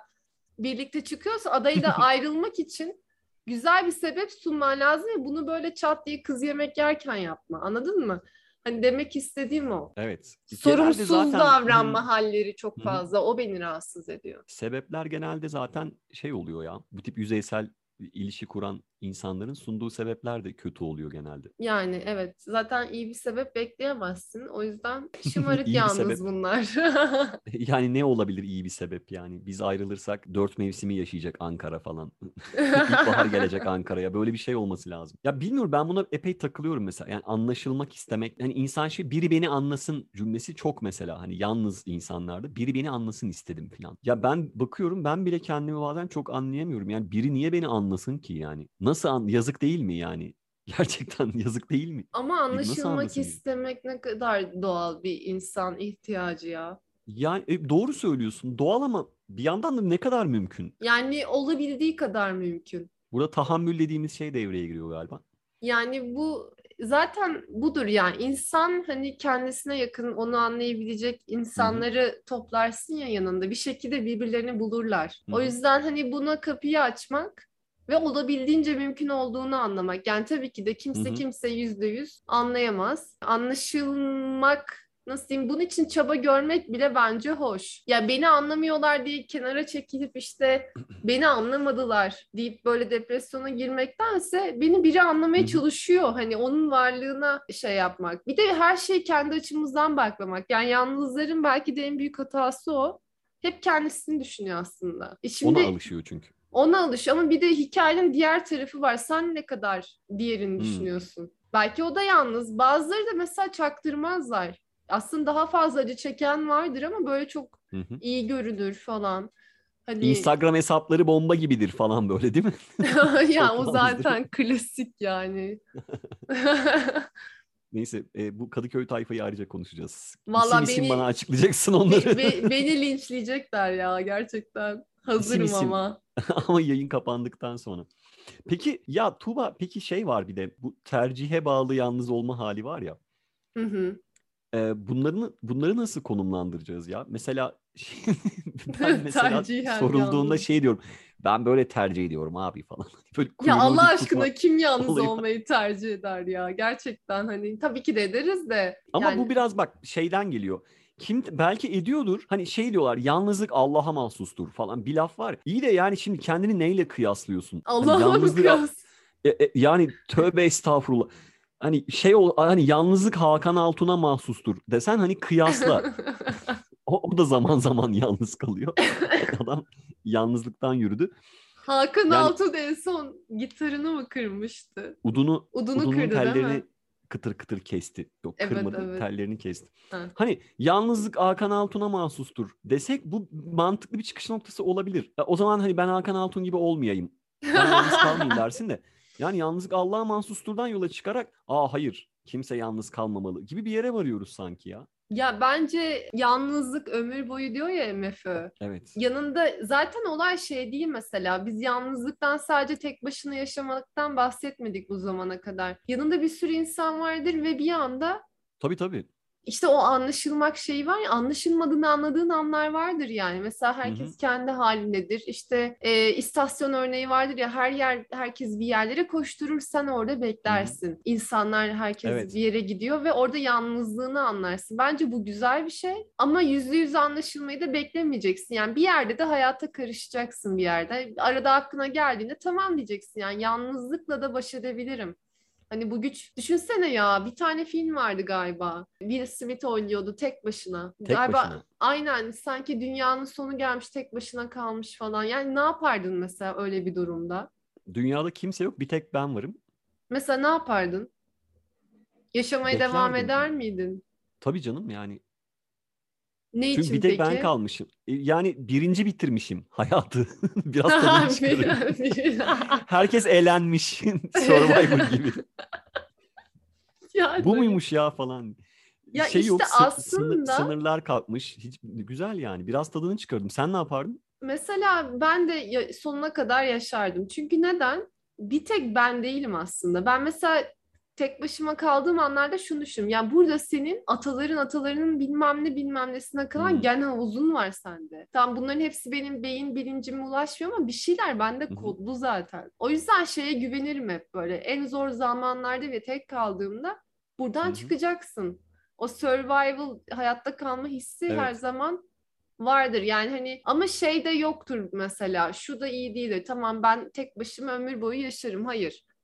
birlikte çıkıyorsa adayla ayrılmak için güzel bir sebep sunman lazım ve bunu böyle çat diye kız yemek yerken yapma. Anladın mı? Hani demek istediğim o. Evet. Sorumsuz zaten- davranma halleri çok fazla. O beni rahatsız ediyor. Sebepler genelde zaten şey oluyor ya. Bu tip yüzeysel ilişki kuran insanların sunduğu sebepler de kötü oluyor genelde. Yani evet. Zaten iyi bir sebep bekleyemezsin. O yüzden şımarık yalnız sebep. bunlar. Yani ne olabilir iyi bir sebep yani? Biz ayrılırsak dört mevsimi yaşayacak Ankara falan. İlkbahar gelecek Ankara'ya. Böyle bir şey olması lazım. Ya bilmiyorum ben buna epey takılıyorum mesela. Yani anlaşılmak istemek. Hani insan şey biri beni anlasın cümlesi çok mesela. Hani yalnız insanlarda biri beni anlasın istedim falan. Ya ben bakıyorum ben bile kendimi bazen çok anlayamıyorum. Yani biri niye beni anlasın ki yani? Nasıl an yazık değil mi yani? Gerçekten yazık değil mi? Ama nasıl anlaşılmak istemek ne kadar doğal bir insan ihtiyacı ya. Yani e, doğru söylüyorsun. Doğal ama bir yandan da ne kadar mümkün? Yani olabildiği kadar mümkün. Burada tahammül dediğimiz şey devreye giriyor galiba. Yani bu zaten budur yani insan hani kendisine yakın onu anlayabilecek insanları toplarsın ya yanında bir şekilde birbirlerini bulurlar. Hı O yüzden hani buna kapıyı açmak ve olabildiğince mümkün olduğunu anlamak. Yani tabii ki de kimse Hı hı. kimse yüzde yüz anlayamaz. Anlaşılmak nasıl diyeyim bunun için çaba görmek bile bence hoş. Ya beni anlamıyorlar diye kenara çekilip işte beni anlamadılar deyip böyle depresyona girmektense beni biri anlamaya çalışıyor. Hani onun varlığına şey yapmak. Bir de her şeyi kendi açımızdan bakmamak. Yani yalnızların belki de en büyük hatası o. Hep kendisini düşünüyor aslında. E şimdi Ona alışıyor çünkü. Ona alış ama bir de hikayenin diğer tarafı var. Sen ne kadar diğerini Hmm. düşünüyorsun? Belki o da yalnız. Bazıları da mesela çaktırmazlar. Aslında daha fazla acı çeken vardır ama böyle çok Hı hı. iyi görünür falan. Hani Instagram hesapları bomba gibidir falan böyle değil mi? ya o zaten klasik yani. Neyse e, bu Kadıköy tayfayı ayrıca konuşacağız. Vallahi isim isim beni- bana açıklayacaksın onları. Be- be- beni linçleyecekler ya gerçekten. Hazırım isim. ama. Ama yayın kapandıktan sonra. Peki ya Tuğba peki şey var bir de bu tercihe bağlı yalnız olma hali var ya. Hı hı. e, bunları bunları nasıl konumlandıracağız ya? Mesela ben mesela sorulduğunda yalnız. şey diyorum. Ben böyle tercih ediyorum abi falan. Böyle Ya Allah tutma aşkına kim yalnız olayı var. olmayı tercih eder ya? Gerçekten hani tabii ki de ederiz de. Ama yani- bu biraz bak şeyden geliyor. Kim belki ediyordur. Hani şey diyorlar yalnızlık Allah'a mahsustur falan bir laf var. İyi de yani şimdi kendini neyle kıyaslıyorsun? Hani Allah'a mı yalnızlığı- kıyas? E, e, yani tövbe estağfurullah. Hani şey ol hani yalnızlık Hakan Altun'a mahsustur desen hani kıyasla. o, o da zaman zaman yalnız kalıyor. Adam yalnızlıktan yürüdü. Hakan Yani- Altun en son gitarını mı kırmıştı? Udunu Udunu udunun kırdı değil mi? Kıtır kıtır kesti. Yok Evet, kırmadı evet. tellerini kesti. Ha. Hani yalnızlık Hakan Altun'a mahsustur desek bu mantıklı bir çıkış noktası olabilir. Ya o zaman hani ben Hakan Altun gibi olmayayım. Ben yalnız kalmayayım dersin de. Yani yalnızlık Allah'a mahsusturdan yola çıkarak aa hayır kimse yalnız kalmamalı gibi bir yere varıyoruz sanki ya. Ya bence yalnızlık ömür boyu diyor ya MFÖ. Evet. Yanında zaten olay şey değil mesela. Biz yalnızlıktan sadece tek başına yaşamaktan bahsetmedik bu zamana kadar. Yanında bir sürü insan vardır ve bir anda Tabii tabii. İşte o anlaşılmak şeyi var ya anlaşılmadığını anladığın anlar vardır yani. Mesela herkes hı. kendi halindedir. İşte e, istasyon örneği vardır ya her yer herkes bir yerlere koşturur sen orada beklersin. İnsanlar herkes Evet. bir yere gidiyor ve orada yalnızlığını anlarsın. Bence bu güzel bir şey ama yüzde yüz anlaşılmayı da beklemeyeceksin. Yani bir yerde de hayata karışacaksın bir yerde. Arada aklına geldiğinde tamam diyeceksin. Yani yalnızlıkla da baş edebilirim. Hani bu güç düşünsene ya bir tane film vardı galiba. Will Smith oynuyordu tek başına. Tek galiba başına. aynen sanki dünyanın sonu gelmiş tek başına kalmış falan. Yani ne yapardın mesela öyle bir durumda? Dünyada kimse yok bir tek ben varım. Mesela ne yapardın? Yaşamaya devam Beklerdim. eder miydin? Tabii canım yani. Ne Çünkü için bir tek ben peki? kalmışım. E, Yani birinci bitirmişim hayatı. Biraz tadını çıkarıyorum. Herkes eğlenmiş. Survivor gibi. Yani Bu muymuş ya falan. Ya şey yok işte sınır- aslında- sınırlar kalkmış. Hiç güzel yani. Biraz tadını çıkardım. Sen ne yapardın? Mesela ben de ya- sonuna kadar yaşardım. Çünkü neden? Bir tek ben değilim aslında. Ben mesela tek başıma kaldığım anlarda şunu düşünüyorum. Yani burada senin ataların atalarının bilmem ne bilmem nesine kalan Hmm. gen havuzun var sende. Tamam bunların hepsi benim beyin bilincime ulaşmıyor ama bir şeyler bende kodlu zaten. O yüzden şeye güvenirim hep böyle. En zor zamanlarda ve tek kaldığımda buradan hı. çıkacaksın. O survival hayatta kalma hissi her Evet. zaman vardır. Yani hani ama şey de yoktur mesela. Şu da iyi değildir. Tamam ben tek başıma ömür boyu yaşarım. Hayır.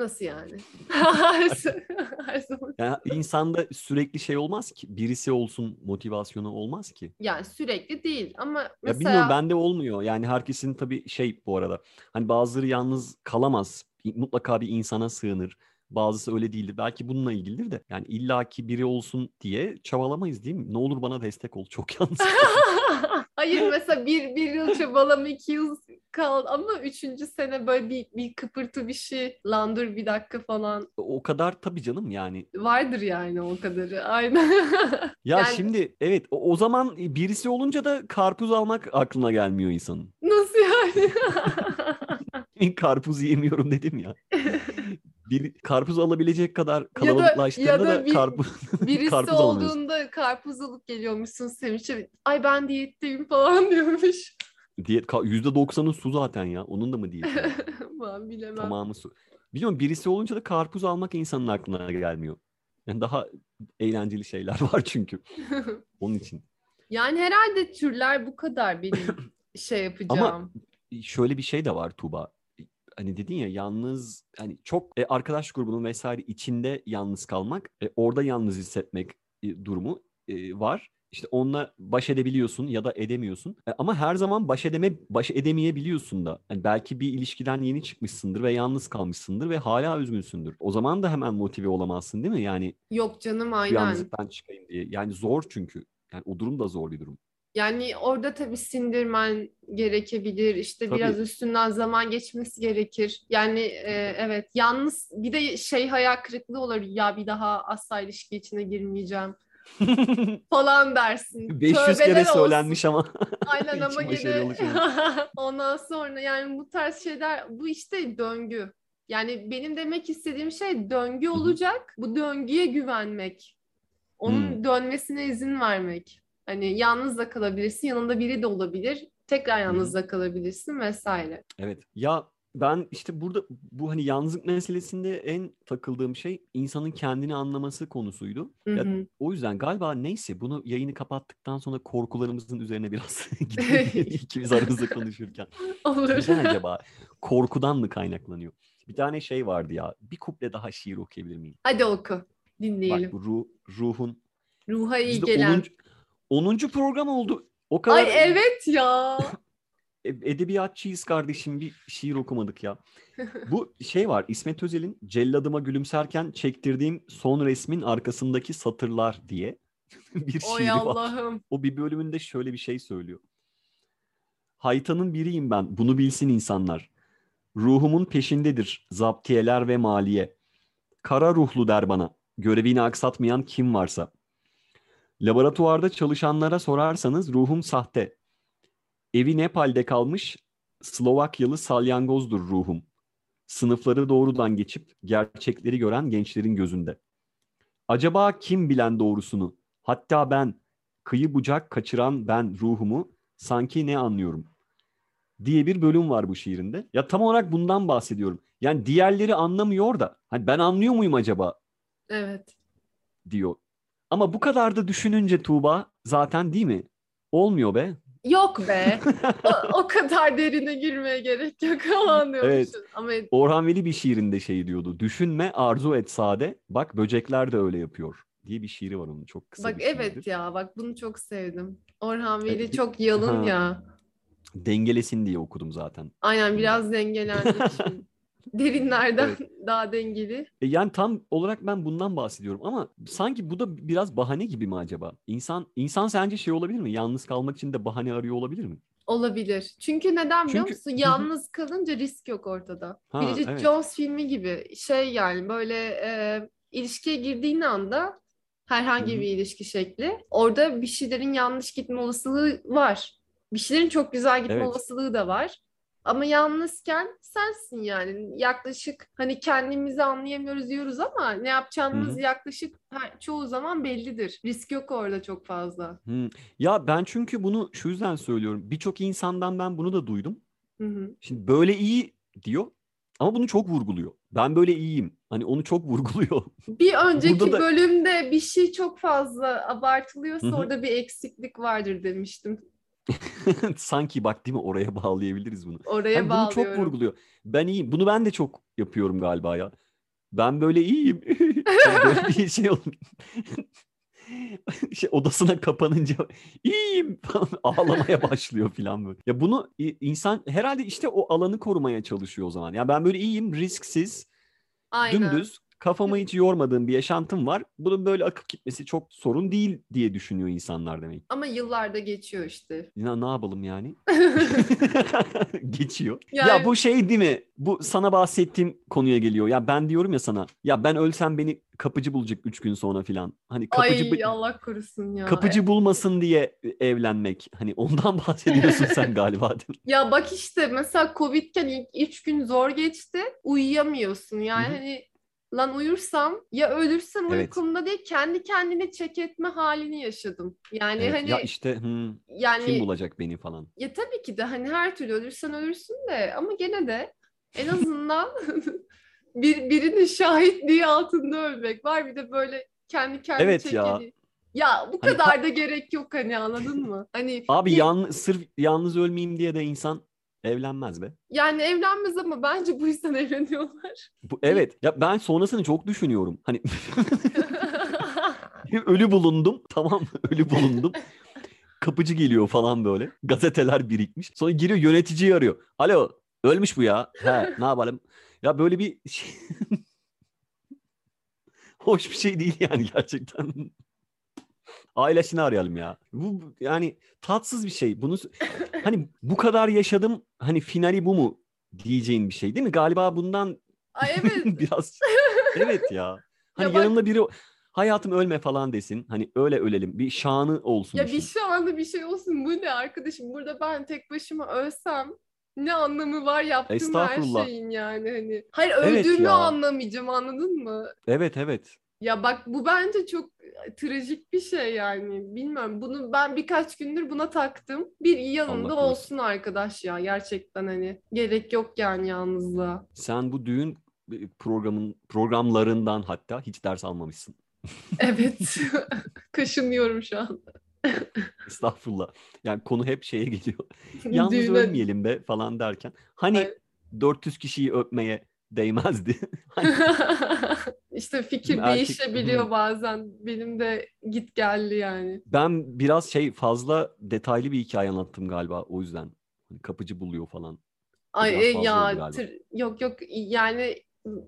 Nasıl yani? Her zaman. Yani insanda sürekli şey olmaz ki. Birisi olsun motivasyonu olmaz ki. Yani sürekli değil ama Ya mesela bilmiyorum bende olmuyor. Yani herkesin tabii şey bu arada. Hani bazıları yalnız kalamaz. Mutlaka bir insana sığınır. Bazısı öyle değildir. Belki bununla ilgilidir de. Yani illaki biri olsun diye çabalamayız değil mi? Ne olur bana destek ol. Çok yalnız. Hayır mesela bir, bir yıl çabalama iki yıl kal ama üçüncü sene böyle bir, bir kıpırtı bir şey lan dur bir dakika falan o kadar tabii canım yani. vardır yani o kadarı aynen. Ya Yani- şimdi evet o, o zaman birisi olunca da karpuz almak aklına gelmiyor insanın. Nasıl yani? karpuz yemiyorum dedim ya. Bir karpuz alabilecek kadar Ya da- kalabalıklaştığında ya da da, bir- karpuz Birisi karpuz alamıyorsun. olduğunda karpuz alıp geliyormuşsun Sevinç'e. Ay ben diyetteyim falan diyormuş. Diyet ka- %90'ı su zaten ya. Onun da mı diyeti? var? Ben bilemem. Tamamı su. Biliyorum birisi olunca da karpuz almak insanın aklına gelmiyor. Yani daha eğlenceli şeyler var çünkü. Onun için. Yani herhalde türler bu kadar benim şey yapacağım. Şöyle bir şey de var Tuğba. Hani dedin ya yalnız hani çok e, arkadaş grubunun vesaire içinde yalnız kalmak, e, orada yalnız hissetmek e, durumu e, var. İşte onunla baş edebiliyorsun ya da edemiyorsun. E, ama her zaman baş edeme baş edemeyebiliyorsun da. Hani belki bir ilişkiden yeni çıkmışsındır ve yalnız kalmışsındır ve hala üzgünsündür. O zaman da hemen motive olamazsın değil mi? Yani Yok canım aynen. yalnızlıktan çıkayım diye. Yani zor çünkü. Yani o durum da zor bir durum. Yani orada tabii sindirmen gerekebilir. İşte Tabii. biraz üstünden zaman geçmesi gerekir. Yani e, evet yalnız bir de şey hayal kırıklığı olur. Ya bir daha asla ilişki içine girmeyeceğim falan dersin. 500 Tövbeler kere olsun. söylenmiş ama Aynen ama gene ondan sonra yani bu tarz şeyler bu işte döngü. Yani benim demek istediğim şey döngü olacak. Bu döngüye güvenmek. Onun Hmm. dönmesine izin vermek. Hani yalnız da kalabilirsin, yanında biri de olabilir. Tekrar yalnız da kalabilirsin vesaire. Evet. Ya ben işte burada bu hani yalnızlık meselesinde en takıldığım şey insanın kendini anlaması konusuydu. Hı Ya hı. o yüzden galiba neyse bunu yayını kapattıktan sonra korkularımızın üzerine biraz ikimiz aramızda konuşurken. Olur. Neden acaba? Korkudan mı kaynaklanıyor? Bir tane şey vardı ya. Bir kuple daha şiir okuyabilir miyim? Hadi oku. Bak Dinleyelim. bu ruh, ruhun. Ruha iyi gelen. 10. 10. program oldu. O kadar Ay evet ya. e- edebiyatçıyız kardeşim bir şiir okumadık ya. Bu şey var İsmet Özel'in Celladıma gülümserken çektirdiğim son resmin arkasındaki satırlar diye bir Oy şiiri var. Allah'ım. O bir bölümünde şöyle bir şey söylüyor. Haytanın biriyim ben bunu bilsin insanlar. Ruhumun peşindedir zaptiyeler ve maliye. Kara ruhlu der bana görevini aksatmayan kim varsa. Laboratuvarda çalışanlara sorarsanız ruhum sahte. Evi Nepal'de kalmış Slovakyalı salyangozdur ruhum. Sınıfları doğrudan geçip gerçekleri gören gençlerin gözünde. Acaba kim bilen doğrusunu? Hatta ben, kıyı bucak kaçıran ben ruhumu sanki ne anlıyorum? diye bir bölüm var bu şiirinde. Ya tam olarak bundan bahsediyorum. Yani diğerleri anlamıyor da hani ben anlıyor muyum acaba Evet. diyor. Ama bu kadar da düşününce Tuğba zaten değil mi? Olmuyor be. Yok be. o, o kadar derine girmeye gerek yok falan. Evet. Ama Orhan Veli bir şiirinde şey diyordu. Düşünme, arzu et sade. Bak böcekler de öyle yapıyor diye bir şiiri var onun çok kısa bak şiirdir. evet ya bak bunu çok sevdim. Orhan Veli Evet, çok yalın Ha. ya. Dengelesin diye okudum zaten. Aynen biraz dengelendik Derinlerden daha dengeli. E yani tam olarak ben bundan bahsediyorum ama sanki bu da biraz bahane gibi mi acaba? İnsan insan sence şey olabilir mi? Yalnız kalmak için de bahane arıyor olabilir mi? Olabilir. Çünkü neden biliyor Çünkü- musun? Yalnız kalınca risk yok ortada. Ha, Bridget evet. Jones filmi gibi şey yani böyle e, ilişkiye girdiğin anda herhangi bir ilişki şekli orada bir şeylerin yanlış gitme olasılığı var. Bir şeylerin çok güzel gitme Evet. olasılığı da var. Ama yalnızken sensin yani yaklaşık hani kendimizi anlayamıyoruz diyoruz ama ne yapacağımız Hı hı. yaklaşık çoğu zaman bellidir. Risk yok orada çok fazla. Hmm. Ya ben çünkü bunu şu yüzden söylüyorum. Birçok insandan ben bunu da duydum. Hı hı. Şimdi böyle iyi diyor ama bunu çok vurguluyor. Ben böyle iyiyim. Hani onu çok vurguluyor. Bir önceki da- bölümde bir şey çok fazla abartılıyorsa Hı hı. orada bir eksiklik vardır demiştim. Sanki bak değil mi oraya bağlayabiliriz bunu. Oraya Hani bunu çok bağlıyorum. vurguluyor. Ben iyiyim. Bunu ben de çok yapıyorum galiba ya. Ben böyle iyiyim. böyle bir şey oldu. şey, odasına kapanınca iyiyim falan ağlamaya başlıyor falan böyle. Ya bunu insan herhalde işte o alanı korumaya çalışıyor o zaman. Ya ben böyle iyiyim, risksiz, Aynen. dümdüz, kafamı hiç yormadığım bir yaşantım var. Bunun böyle akıp gitmesi çok sorun değil diye düşünüyor insanlar demek. Ama yıllarda geçiyor işte. Ya ne yapalım yani? Geçiyor. Yani- Ya bu şey değil mi? Bu sana bahsettiğim konuya geliyor. Ya ben diyorum ya sana. Ya ben ölsem beni kapıcı bulacak üç gün sonra filan. Hani kapıcı Ay Allah korusun ya. kapıcı bulmasın diye evlenmek. Hani ondan bahsediyorsun sen galiba. değil mi? Ya bak işte mesela Covid'ken ilk üç gün zor geçti. Uyuyamıyorsun. Yani Hı hı. hani lan uyursam ya ölürsem Evet. uykumda değil kendi kendine çek etme halini yaşadım. Yani Evet, hani ya işte hmm, yani kim bulacak beni falan. ya tabii ki de hani her türlü ölürsen ölürsün de ama gene de en azından bir birinin şahitliği altında ölmek var. Bir de böyle kendi kendine Evet çek ya. Ya bu Hani kadar da gerek yok hani anladın mı? Hani Abi yan, sırf yalnız ölmeyeyim diye de insan evlenmez be. yani evlenmez ama bence bu yüzden evleniyorlar. Bu, evet. Ya ben sonrasını çok düşünüyorum. Hani ölü bulundum. Tamam? Ölü bulundum. Kapıcı geliyor falan böyle. Gazeteler birikmiş. Sonra giriyor yöneticiyi arıyor. Alo ölmüş bu ya. He ne yapalım? Ya böyle bir şey... Hoş bir şey değil yani gerçekten. Ailesini arayalım ya. Bu yani tatsız bir şey. Bunu hani bu kadar yaşadım. Hani finali bu mu diyeceğin bir şey değil mi? Galiba bundan Ay evet. biraz evet ya. Hani Ya bak- yanımda biri hayatım ölme falan desin. Hani öyle ölelim. Bir şanı olsun. Ya bir şu anda bir şey olsun bu ne arkadaşım burada ben tek başıma ölsem ne anlamı var yaptığım her şeyin yani hani. Hayır Evet öldüğümü ya. anlamayacağım anladın mı? Evet evet. Ya bak bu bence çok e, trajik bir şey yani. Bilmiyorum bunu ben birkaç gündür buna taktım. Bir yanında Allah olsun arkadaş ya gerçekten hani. Gerek yok yani yalnızlığa. Sen bu düğün e, programın programlarından hatta hiç ders almamışsın. Evet. Kaşınıyorum şu an. Estağfurullah. Yani konu hep şeye geliyor. Yalnız Düğüne- ölmeyelim be falan derken. Hani Ay. 400 kişiyi öpmeye değmezdi. Hani işte fikir Erkek- değişebiliyor bazen. Benim de git geldi yani. ben biraz şey fazla detaylı bir hikaye anlattım galiba o yüzden. Hani kapıcı buluyor falan. Ay e, ya tır- yok yok yani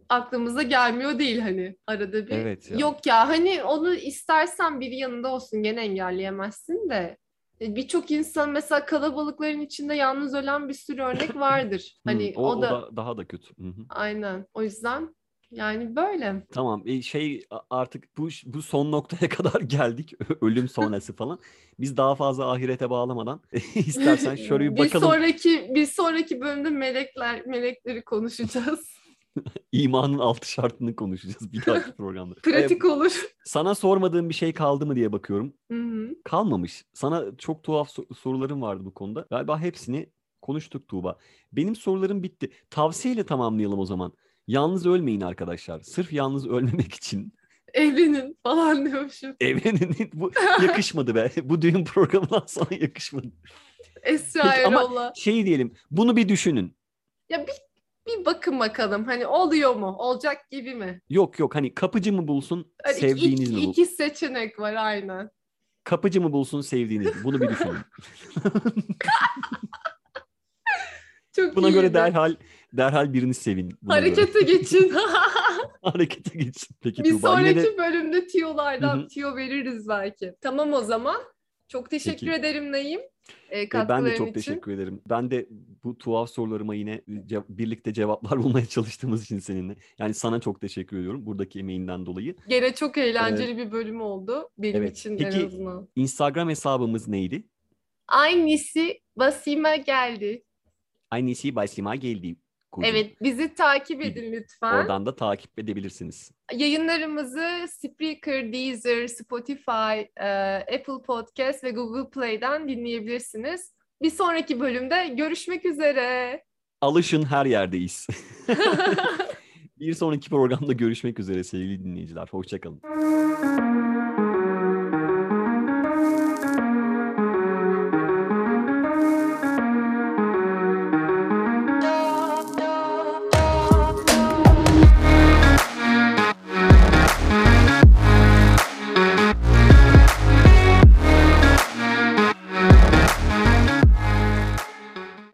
aklımıza gelmiyor değil hani arada bir. Evet ya. Yok ya hani onu istersen biri yanında olsun gene engelleyemezsin de. E, Birçok insan mesela kalabalıkların içinde yalnız ölen bir sürü örnek vardır. Hmm, Hani o, o, o da, da daha da kötü. Aynen. O yüzden yani böyle. Tamam e, şey artık bu bu son noktaya kadar geldik ölüm sonrası falan. Biz daha fazla ahirete bağlamadan istersen şöyle bir bir bakalım sonraki bir sonraki bölümde melekler melekleri konuşacağız. imanın altı şartını konuşacağız bir dahaki programda. Pratik Ee, olur. sana sormadığım bir şey kaldı mı diye bakıyorum. Hı hı. Kalmamış. Sana çok tuhaf so- sorularım vardı bu konuda. Galiba hepsini konuştuk Tuğba. Benim sorularım bitti. Tavsiyeyle tamamlayalım o zaman. Yalnız ölmeyin arkadaşlar. Sırf yalnız ölmemek için Evlenin falan diyormuşum. evlenin. Bu yakışmadı be. Bu düğün programından sonra yakışmadı. Esra Peki ama şey diyelim. Bunu bir düşünün. Ya bir, bir bakın bakalım hani oluyor mu? Olacak gibi mi? Yok yok hani kapıcı mı bulsun, Hani sevdiğiniz iki, mi bulsun? iki seçenek var aynen. Kapıcı mı bulsun, sevdiğiniz mi? Bunu bir düşünün. Çok Buna göre iyiydi. derhal derhal birini sevin. Buna göre. Harekete geçin. Harekete geçin. Peki bir sonraki de bölümde tiyolardan Hı hı. tiyo veririz belki. Tamam o zaman. Çok teşekkür Peki. ederim Naim. E, ben de çok için. teşekkür ederim. Ben de bu tuhaf sorularıma yine ce- birlikte cevaplar bulmaya çalıştığımız için seninle. Yani sana çok teşekkür ediyorum buradaki emeğinden dolayı. Gene çok eğlenceli bir bölüm oldu. Benim Evet. için Peki- en azından. Instagram hesabımız neydi? Aynısı basime geldi. Aynısı başıma geldi. Kuzum. Evet bizi takip edin lütfen. Oradan da takip edebilirsiniz. Yayınlarımızı Spreaker, Deezer, Spotify, e, Apple Podcast ve Google Play'den dinleyebilirsiniz. Bir sonraki bölümde görüşmek üzere. Alışın her yerdeyiz. Bir sonraki programda görüşmek üzere sevgili dinleyiciler. Hoşçakalın.